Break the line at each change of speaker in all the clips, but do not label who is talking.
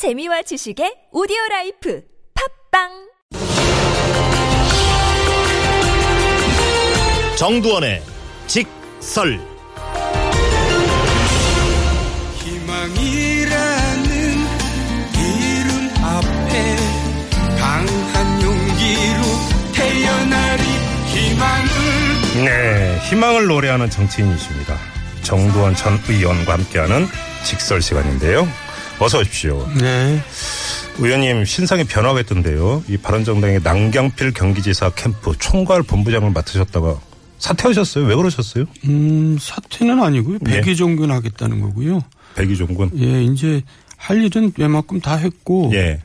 재미와 지식의 오디오 라이프 팟빵
정두언의 직설
희망이라는 이름 앞에 강한 용기로 태어나리 희망을
네, 희망을 노래하는 정치인이십니다. 정두언 전 의원과 함께하는 직설 시간인데요. 어서 오십시오.
네
의원님 신상에 변화가 있던데요. 이 바른정당의 남경필 경기지사 캠프 총괄 본부장을 맡으셨다가 사퇴하셨어요. 왜 그러셨어요?
음, 사퇴는 아니고요
네.
백의종군 하겠다는 거고요
백의종군.
예 이제 할 일은 웬만큼 다 했고
예.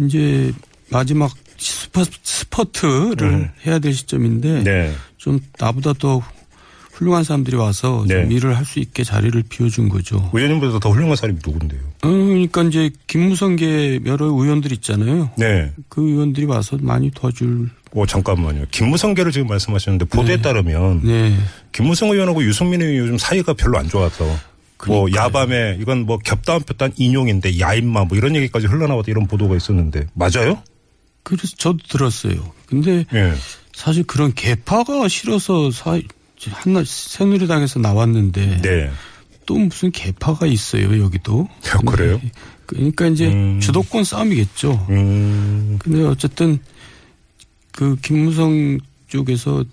이제 마지막 스퍼, 스퍼트를
음.
해야 될 시점인데
네.
좀 나보다 더 훌륭한 사람들이 와서
네.
좀 일을 할 수 있게 자리를 비워준 거죠.
의원님보다 더 훌륭한 사람이 누군데요?
어, 그러니까 이제 김무성계 여러 의원들 있잖아요.
네.
그 의원들이 와서 많이 도와줄.
오, 잠깐만요. 김무성계를 지금 말씀하셨는데 보도에 따르면
네.
김무성 의원하고 유승민 의원이 요즘 사이가 별로 안 좋아서 뭐
그러니까요.
야밤에 이건 뭐 겹다운 폈단 인용인데 야인마 뭐 이런 얘기까지 흘러나왔다 이런 보도가 있었는데 맞아요?
그래서 저도 들었어요. 근데
예.
사실 그런 개파가 싫어서 사, 한나 새누리당에서 나왔는데
네.
또 무슨 개파가 있어요 여기도.
아, 그래요?
그러니까 이제
음.
주도권 싸움이겠죠.
음.
근데 어쨌든 그 김무성 쪽에서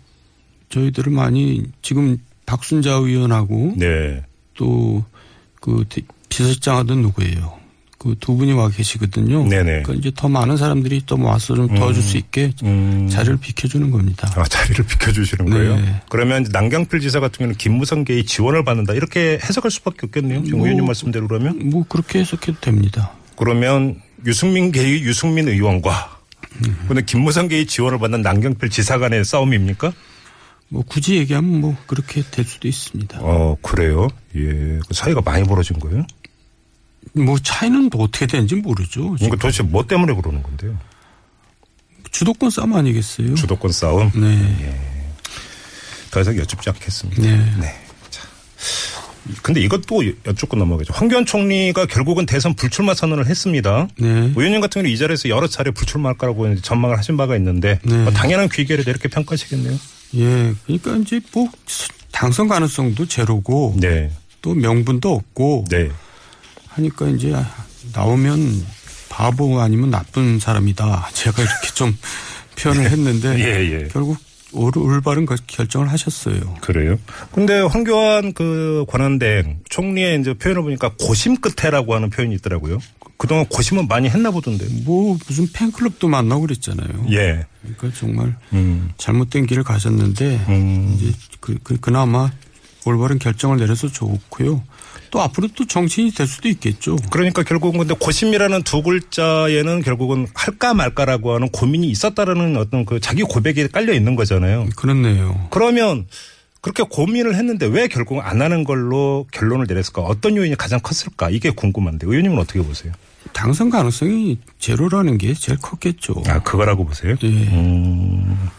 저희들을 많이 지금 박순자 의원하고
네.
또그 비서실장 하던 누구예요? 그 두 분이 와 계시거든요.
네네.
그러니까 이제 더 많은 사람들이 또 와서 좀 도와줄 수 있게
음.
자리를 비켜주는 겁니다.
아, 자리를 비켜주시는
네.
거예요? 그러면 이제 남경필 지사 같은 경우는 김무성계의 지원을 받는다. 이렇게 해석할 수밖에 없겠네요. 지금
뭐-
의원님 말씀대로 그러면?
뭐 그렇게 해석해도 됩니다.
그러면 유승민 계의 유승민 의원과
음.
근데 김무성계의 지원을 받는 남경필 지사 간의 싸움입니까?
뭐 굳이 얘기하면 뭐 그렇게 될 수도 있습니다.
어, 그래요? 예. 그 사이가 많이 벌어진 거예요?
뭐 차이는 또 어떻게 되는지 모르죠.
그러니까 도대체 뭐 때문에 그러는 건데요?
주도권 싸움 아니겠어요?
주도권 싸움?
네.
더 이상 여쭙지 않겠습니다.
네.
자. 근데 이것도 여쭙고 넘어가죠. 황교안 총리가 결국은 대선 불출마 선언을 했습니다.
네.
의원님 같은 경우는 이 자리에서 여러 차례 불출마할 거라고 전망을 하신 바가 있는데
네.
뭐 당연한 귀결이다 이렇게 평가하시겠네요.
예. 그러니까 이제 뭐 당선 가능성도 제로고
네.
또 명분도 없고
네.
하니까 이제 나오면 바보 아니면 나쁜 사람이다. 제가 이렇게 좀 표현을 했는데
예, 예.
결국 올- 올바른 거- 결정을 하셨어요.
그래요. 근데 황교안 그 권한대행 총리의 이제 표현을 보니까 고심 끝에라고 하는 표현이 있더라고요. 그동안 고심은 많이 했나 보던데요.
뭐 무슨 팬클럽도 만나고 그랬잖아요.
예.
그러니까 정말
음.
잘못된 길을 가셨는데
음.
이제 그, 그, 그나마 올바른 결정을 내려서 좋고요. 또 앞으로 또 정치인이 될 수도 있겠죠.
그러니까 결국은 근데 고심이라는 두 글자에는 결국은 할까 말까라고 하는 고민이 있었다라는 어떤 그 자기 고백이 깔려 있는 거잖아요.
그렇네요.
그러면 그렇게 고민을 했는데 왜 결국 안 하는 걸로 결론을 내렸을까? 어떤 요인이 가장 컸을까? 이게 궁금한데 의원님은 어떻게 보세요?
당선 가능성이 제로라는 게 제일 컸겠죠.
아 그거라고 보세요?
예.
음.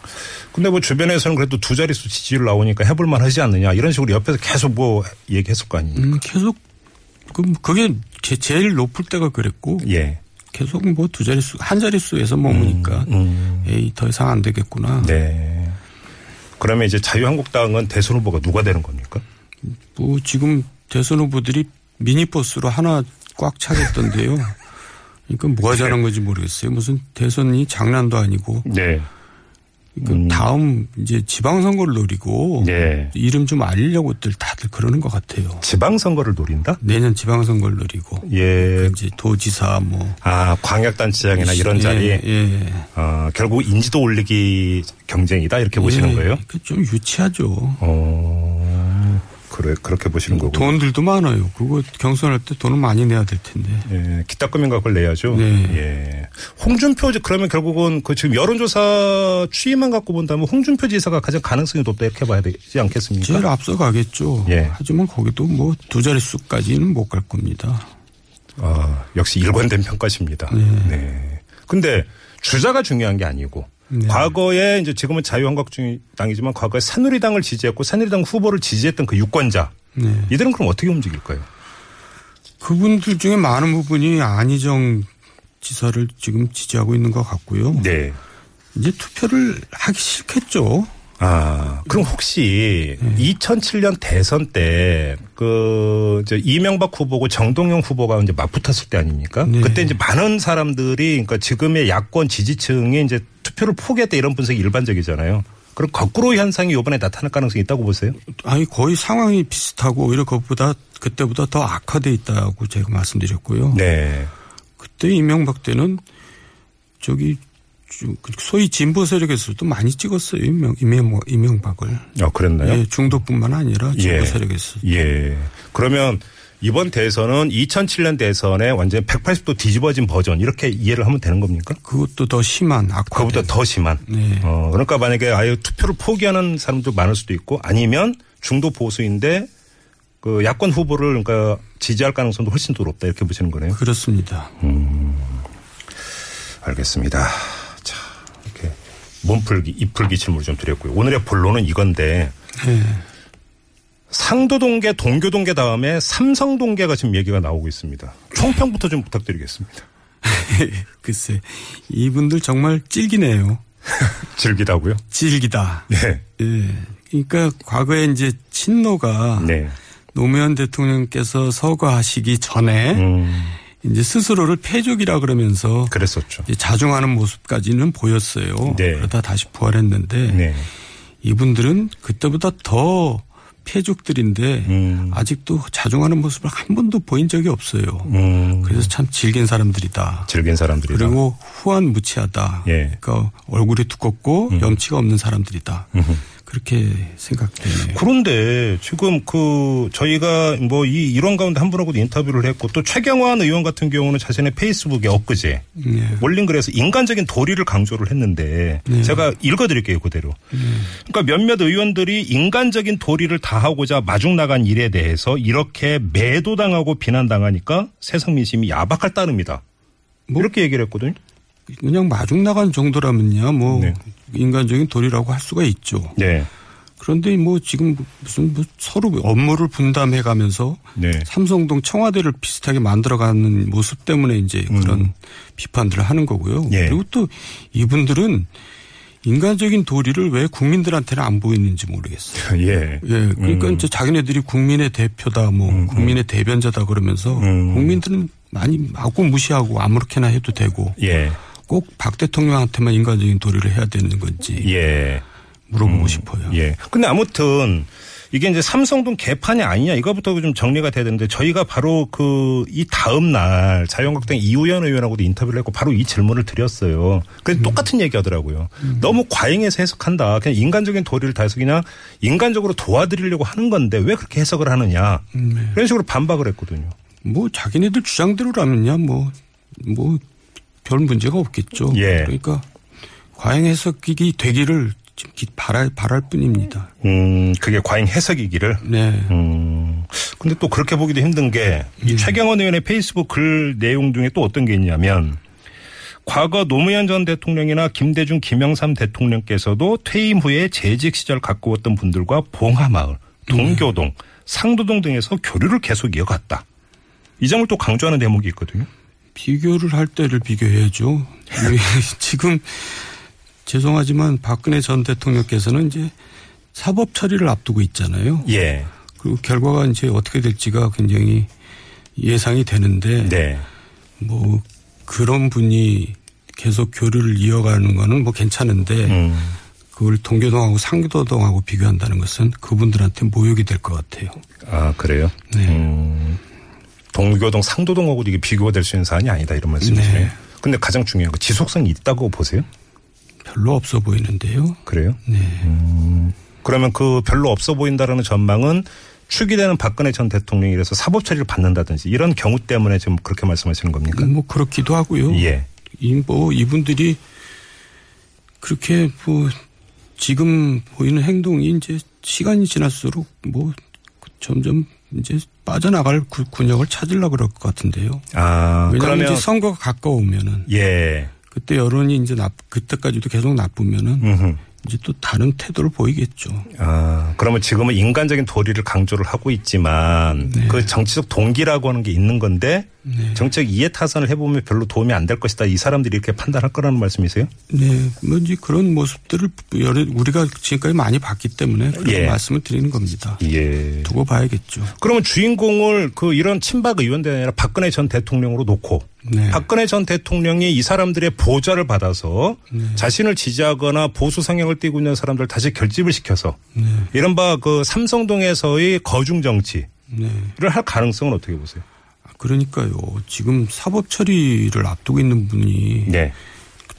근데 뭐 주변에서는 그래도 두 자릿수 지지율 나오니까 해볼만 하지 않느냐 이런 식으로 옆에서 계속 뭐 얘기했을 거 아닙니까?
음, 계속 그 그게 제- 제일 높을 때가 그랬고
예.
계속 뭐 두 자릿수 한 자릿수에서 머무니까
음.
에이 더 이상 안 되겠구나.
네. 그러면 이제 자유한국당은 대선 후보가 누가 되는 겁니까?
뭐 지금 대선 후보들이 미니버스로 하나 꽉 차겠던데요. 그러니까 뭐가 잘한 건지 모르겠어요. 무슨 대선이 장난도 아니고
네.
그 다음 이제 지방선거를 노리고
네.
이름 좀 알리려고들 다들 그러는 것 같아요.
지방선거를 노린다?
내년 지방선거를 노리고
예.
이제 도지사 뭐
아, 광역단체장이나 이런 자리.
예, 예.
어, 결국 인지도 올리기 경쟁이다 이렇게 보시는
예,
거예요?
그 좀 유치하죠.
어, 그래, 그렇게 보시는 거고.
돈들도 많아요. 그거 경선할 때 돈을 많이 내야 될 텐데.
예, 기타금인가 그걸 내야죠.
네.
예. 홍준표, 지- 그러면 결국은 그 지금 여론조사 추이만 갖고 본다면 홍준표 지사가 가장 가능성이 높다 이렇게 봐야 되지 않겠습니까?
제일 앞서 가겠죠.
예.
하지만 거기도 뭐 두 자릿수까지는 못 갈 겁니다.
아, 역시 일관된 평가십니다. 네. 근데 주자가 중요한 게 아니고
네.
과거에 이제 지금은 자유한국당이지만 과거에 새누리당을 지지했고 새누리당 후보를 지지했던 그 유권자
네.
이들은 그럼 어떻게 움직일까요?
그분들 중에 많은 부분이 안희정 지사를 지금 지지하고 있는 것 같고요.
네.
이제 투표를 하기 싫겠죠.
아, 그럼 혹시
네.
2007년 대선 때, 그, 저 이명박 후보고 정동영 후보가 이제 맞붙었을 때 아닙니까?
네.
그때 이제 많은 사람들이, 그러니까 지금의 야권 지지층이 이제 투표를 포기했다 이런 분석이 일반적이잖아요. 그럼 거꾸로 현상이 이번에 나타날 가능성이 있다고 보세요?
아니 거의 상황이 비슷하고 오히려 그것보다 그때보다 더 악화돼 있다고 제가 말씀드렸고요.
네.
그때 이명박 때는 저기 소위 진보 세력에서도 많이 찍었어요 이명, 이명, 이명박을.
아, 그랬나요?
예, 중도뿐만 아니라 진보
예.
세력에서.
예. 그러면 이번 대선은 2007년 대선에 완전히 180도 뒤집어진 버전 이렇게 이해를 하면 되는 겁니까?
그것도 더 심한 악화.
그거보다 더 심한.
네.
어, 그러니까 만약에 아예 투표를 포기하는 사람도 많을 수도 있고 아니면 중도 보수인데 그 야권 후보를 그러니까 지지할 가능성도 훨씬 더 높다 이렇게 보시는 거네요.
그렇습니다.
알겠습니다. 자, 이렇게 몸풀기, 입풀기 질문을 좀 드렸고요. 오늘의 본론은 이건데
예.
상도동계, 동교동계 다음에 삼성동계가 지금 얘기가 나오고 있습니다. 총평부터 좀 부탁드리겠습니다.
글쎄 이분들 정말 찔기네요.
즐기다고요?
찔기다.
네.
예. 그러니까 과거에 이제 친노가
네.
노무현 대통령께서 서거하시기 전에
음,
이제 스스로를 패족이라 그러면서
그랬었죠.
자중하는 모습까지는 보였어요.
네.
그러다 다시 부활했는데
네.
이분들은 그때보다 더 패족들인데
음.
아직도 자중하는 모습을 한 번도 보인 적이 없어요.
음,
그래서 참 질긴 사람들이다.
즐긴 사람들이다.
그리고 후한 무치하다.
예.
그러니까 얼굴이 두껍고 염치가 없는 사람들이다.
음흠.
그렇게 생각되네요.
그런데 지금 그 저희가 뭐 이 이런 가운데 한 분하고도 인터뷰를 했고 또 최경환 의원 같은 경우는 자신의 페이스북에 엊그제
네.
올린 글에서 인간적인 도리를 강조를 했는데 제가 읽어드릴게요 그대로. 그러니까 몇몇 의원들이 인간적인 도리를 다하고자 마중 나간 일에 대해서 이렇게 매도당하고 비난당하니까 세상 민심이 야박할 따름이다.
뭐?
이렇게 얘기를 했거든요.
그냥 마중 나간 정도라면요, 뭐
네.
인간적인 도리라고 할 수가 있죠.
네.
그런데 뭐 지금 무슨 뭐 서로 업무를 분담해 가면서
네.
삼성동 청와대를 비슷하게 만들어가는 모습 때문에 이제 그런 비판들을 하는 거고요.
예.
그리고 또 이분들은 인간적인 도리를 왜 국민들한테는 안 보이는지 모르겠어요.
예.
예, 그러니까 이제 자기네들이 국민의 대표다, 뭐 국민의 대변자다 그러면서
음.
국민들은 많이 마구 무시하고 아무렇게나 해도 되고
예.
꼭 박 대통령한테만 인간적인 도리를 해야 되는 건지
예.
물어보고 싶어요.
예. 근데 아무튼 이게 이제 삼성동 개판이 아니냐 이거부터 좀 정리가 돼야 되는데 저희가 바로 그 이 다음 날 자유한국당 이우현 의원하고도 인터뷰를 했고 바로 이 질문을 드렸어요. 그래서 똑같은 얘기 하더라고요. 너무 과잉해서 해석한다. 그냥 인간적인 도리를 다해서 그냥 인간적으로 도와드리려고 하는 건데 왜 그렇게 해석을 하느냐. 이런 식으로 반박을 했거든요.
뭐 자기네들 주장대로라면야 뭐뭐 별 문제가 없겠죠.
예.
그러니까 과잉 해석이 되기를 바랄 바랄 뿐입니다.
음, 그게 과잉 해석이기를.
네.
음. 근데 또 그렇게 보기도 힘든 게이 최경원 의원의 페이스북 글 내용 중에 또 어떤 게 있냐면 과거 노무현 전 대통령이나 김대중, 김영삼 대통령께서도 퇴임 후에 재직 시절 가꾸었던 분들과 봉하마을, 동교동, 상도동 등에서 교류를 계속 이어갔다. 이 점을 또 강조하는 대목이 있거든요.
비교를 할 때를 비교해야죠. 지금 죄송하지만 박근혜 전 대통령께서는 이제 사법 처리를 앞두고 있잖아요.
예.
그리고 결과가 이제 어떻게 될지가 굉장히 예상이 되는데
네.
뭐 그런 분이 계속 교류를 이어가는 거는 뭐 괜찮은데
음.
그걸 동교동하고 상도동하고 비교한다는 것은 그분들한테 모욕이 될 것 같아요.
아, 그래요?
네.
음. 동교동, 상도동하고도 이게 비교가 될 수 있는 사안이 아니다 이런 말씀이시네요.
네.
근데 가장 중요한 거 지속성이 있다고 보세요?
별로 없어 보이는데요.
그래요?
네.
그러면 그 별로 없어 보인다라는 전망은 축이 되는 박근혜 전 대통령이 이래서 사법 처리를 받는다든지 이런 경우 때문에 지금 그렇게 말씀하시는 겁니까?
뭐 그렇기도 하고요.
예.
이뭐 이분들이 그렇게 뭐 지금 보이는 행동이 이제 시간이 지날수록 뭐 점점 이제 빠져나갈 구- 군역을 찾으려고 그럴 것 같은데요.
아,
왜냐하면
그러면
이제 선거가 가까우면은
예.
그때 여론이 이제 나 그때까지도 계속 나쁘면은
음흠.
이제 또 다른 태도를 보이겠죠.
아, 그러면 지금은 인간적인 도리를 강조를 하고 있지만
네.
그 정치적 동기라고 하는 게 있는 건데 정책 이해 타산을 해보면 별로 도움이 안 될 것이다. 이 사람들이 이렇게 판단할 거라는 말씀이세요?
네, 뭐 이제 그런 모습들을 여러 우리가 지금까지 많이 봤기 때문에 그런
예.
말씀을 드리는 겁니다.
예.
두고 봐야겠죠.
그러면 주인공을 그 이런 친박 의원들이 아니라 박근혜 전 대통령으로 놓고
네.
박근혜 전 대통령이 이 사람들의 보좌를 받아서
네.
자신을 지지하거나 보수 성향을 띠고 있는 사람들 다시 결집을 시켜서
네.
이른바 그 삼성동에서의 거중 정치를
네.
할 가능성은 어떻게 보세요?
그러니까요. 지금 사법 처리를 앞두고 있는 분이
네.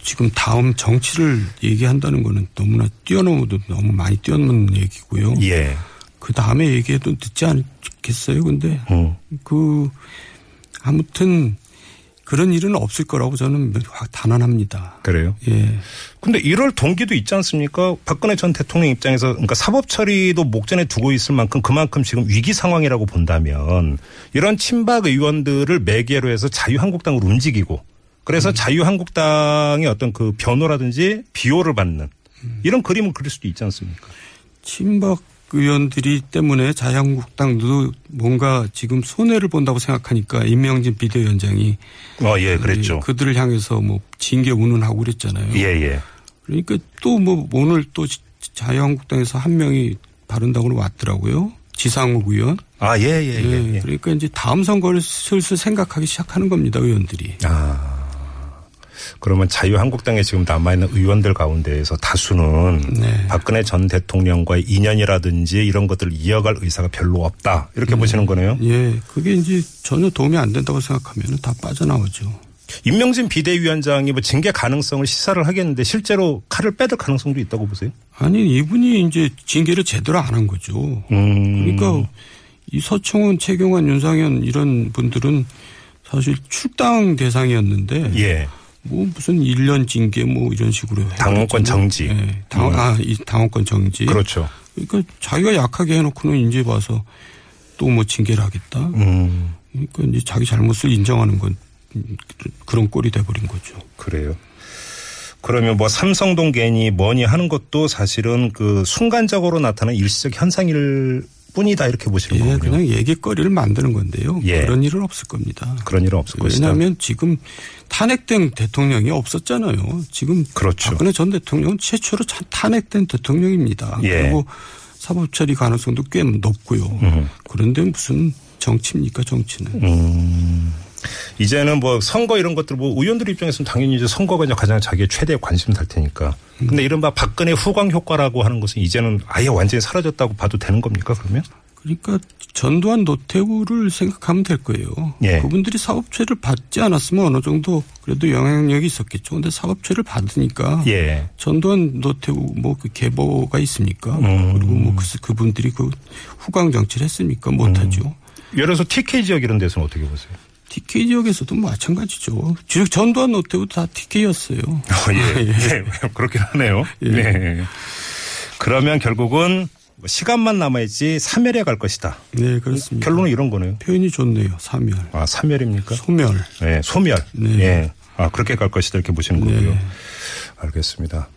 지금 다음 정치를 얘기한다는 거는 너무나 뛰어넘어도 너무 많이 뛰어넘는 얘기고요.
예.
그 다음에 얘기해도 듣지 않겠어요. 근데
음.
그 아무튼 그런 일은 없을 거라고 저는 단언합니다.
그래요.
예.
근데 이럴 동기도 있지 않습니까? 박근혜 전 대통령 입장에서 그러니까 사법 처리도 목전에 두고 있을 만큼 그만큼 지금 위기 상황이라고 본다면 이런 친박 의원들을 매개로 해서 자유한국당으로 움직이고 그래서 자유한국당의 어떤 그 변호라든지 비호를 받는 이런 그림을 그릴 수도 있지 않습니까?
친박 의원들이 때문에 자유한국당도 뭔가 지금 손해를 본다고 생각하니까 임명진 비대위원장이
어, 예, 그랬죠.
예, 그들을 향해서 뭐 징계 운운하고 그랬잖아요.
예, 예.
그러니까 또 뭐 오늘 또 자유한국당에서 한 명이 바른당으로 왔더라고요. 지상욱 의원.
아, 예, 예,
예,
예. 예.
그러니까 이제 다음 선거를 슬슬 생각하기 시작하는 겁니다, 의원들이.
아. 그러면 자유한국당에 지금 남아있는 의원들 가운데에서 다수는
네.
박근혜 전 대통령과의 인연이라든지 이런 것들을 이어갈 의사가 별로 없다. 이렇게 보시는 거네요.
예, 그게 이제 전혀 도움이 안 된다고 생각하면 다 빠져나오죠.
임명진 비대위원장이 뭐 징계 가능성을 시사를 하겠는데 실제로 칼을 빼들 가능성도 있다고 보세요?
아니, 이분이 이제 징계를 제대로 안 한 거죠.
음.
그러니까 이 서청원, 최경환, 윤상현 이런 분들은 사실 출당 대상이었는데
예.
뭐 무슨 1년 징계 뭐 이런 식으로
당원권. 정지.
예, 당,
음.
아, 이 당원권 정지.
그렇죠.
그러니까 자기가 약하게 해놓고는 이제 와서 또 뭐 징계를 하겠다.
음.
그러니까 이제 자기 잘못을 인정하는 건 그런 꼴이 돼버린 거죠.
그래요. 그러면 뭐 삼성동 괜히 뭐니 하는 것도 사실은 그 순간적으로 나타나는 일시적 현상일 뿐이다 이렇게 보시는
예,
거군요.
그냥 얘기거리를 만드는 건데요.
예.
그런 일은 없을 겁니다.
그런 일은 없을 것이다.
왜냐하면 지금 탄핵된 대통령이 없었잖아요. 지금
그렇죠.
박근혜 전 대통령은 최초로 차- 탄핵된 대통령입니다.
예.
그리고 사법 처리 가능성도 꽤 높고요.
음.
그런데 무슨 정치입니까 정치는?
음. 이제는 뭐 선거 이런 것들 뭐 의원들 입장에서는 당연히 이제 선거가 이제 가장 자기의 최대 관심 달 테니까. 근데 이른바 박근혜 후광 효과라고 하는 것은 이제는 아예 완전히 사라졌다고 봐도 되는 겁니까 그러면?
그러니까 전두환 노태우를 생각하면 될 거예요.
예.
그분들이 사법처리를 받지 않았으면 어느 정도 그래도 영향력이 있었겠죠. 근데 사법처리를 받으니까
예.
전두환 노태우 뭐 그 계보가 있습니까?
음.
그리고 뭐 그, 그분들이 그 후광 정치를 했습니까? 못하죠.
예를 들어서 TK 지역 이런 데서는 어떻게 보세요?
TK 지역에서도 마찬가지죠. 즉 전두환 노태우도 다 TK였어요.
어, 예. 예. 그렇긴 하네요.
예.
네. 그러면 결국은 뭐 시간만 남아있지 사멸에 갈 것이다.
네, 그렇습니다.
결론은 이런 거네요.
표현이 좋네요. 사멸,
아, 사멸입니까?
소멸.
네, 소멸.
네.
예. 아, 그렇게 갈 것이다 이렇게 보시는
네.
거고요. 알겠습니다.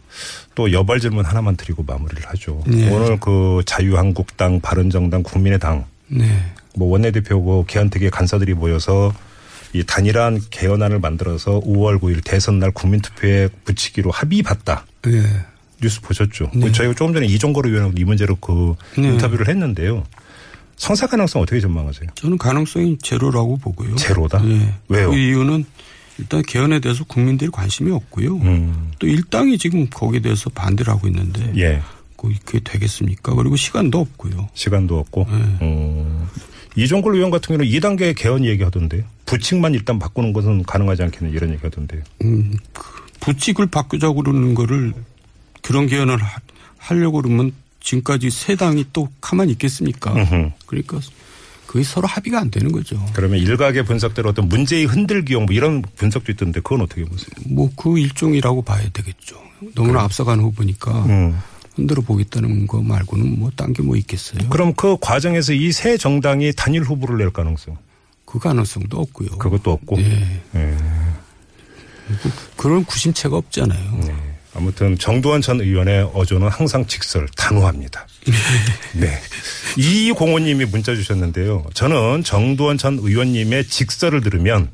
또 여발 질문 하나만 드리고 마무리를 하죠.
네.
오늘 그 자유한국당, 바른정당, 국민의당
네,
뭐 원내대표고 개헌특위 간사들이 모여서 이 단일한 개헌안을 만들어서 5월 9일 대선 날 국민투표에 붙이기로 합의 봤다.
네.
뉴스 보셨죠?
네.
저희가 조금 전에 이종거로 의원하고 이 문제로 그
네.
인터뷰를 했는데요. 성사 가능성 어떻게 전망하세요?
저는 가능성이 제로라고 보고요.
제로다?
네.
왜요?
그 이유는 일단 개헌에 대해서 국민들이 관심이 없고요.
음.
또 일당이 지금 거기에 대해서 반대를 하고 있는데
예.
그- 그게 되겠습니까? 그리고 시간도 없고요.
시간도 없고.
네.
음. 이종걸 의원 같은 경우는 2단계 개헌 얘기하던데 부칙만 일단 바꾸는 것은 가능하지 않겠냐 이런 얘기하던데.
음, 그 부칙을 바꾸자고 그러는 거를 그런 개헌을 하, 하려고 그러면 지금까지 세 당이 또 가만히 있겠습니까?
음흠.
그러니까 그게 서로 합의가 안 되는 거죠.
그러면 일각의 분석대로 어떤 문제의 흔들기용 뭐 이런 분석도 있던데 그건 어떻게 보세요?
뭐 그 일종이라고 봐야 되겠죠. 너무나 앞서간 후보니까
음.
흔들어 보겠다는 거 말고는 뭐 딴 게 뭐 있겠어요.
그럼 그 과정에서 이새 정당이 단일 후보를 낼 가능성
그 가능성도 없고요.
그것도 없고.
예.
예.
그런 구심체가 없잖아요.
네. 아무튼 정두환 전 의원의 어조는 항상 직설, 단호합니다. 네. 이공호님이 문자 주셨는데요. 저는 정두환 전 의원님의 직설을 들으면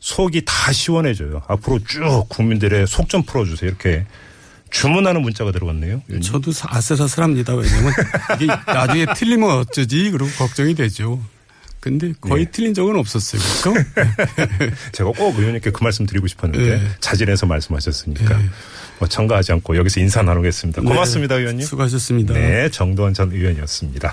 속이 다 시원해져요. 앞으로 쭉 국민들의 속 좀 풀어주세요. 이렇게 주문하는 문자가 들어갔네요. 의원님.
저도 사- 아슬아슬합니다. 왜냐면 이게 나중에 틀리면 어쩌지? 그러고 걱정이 되죠. 근데 거의
네.
틀린 적은 없었어요. 그렇죠?
제가 꼭 의원님께 그 말씀 드리고 싶었는데
네.
자진해서 말씀하셨으니까 뭐 첨가하지 않고 여기서 인사 나누겠습니다. 고맙습니다, 의원님.
수고하셨습니다.
네, 정두환 전 의원이었습니다.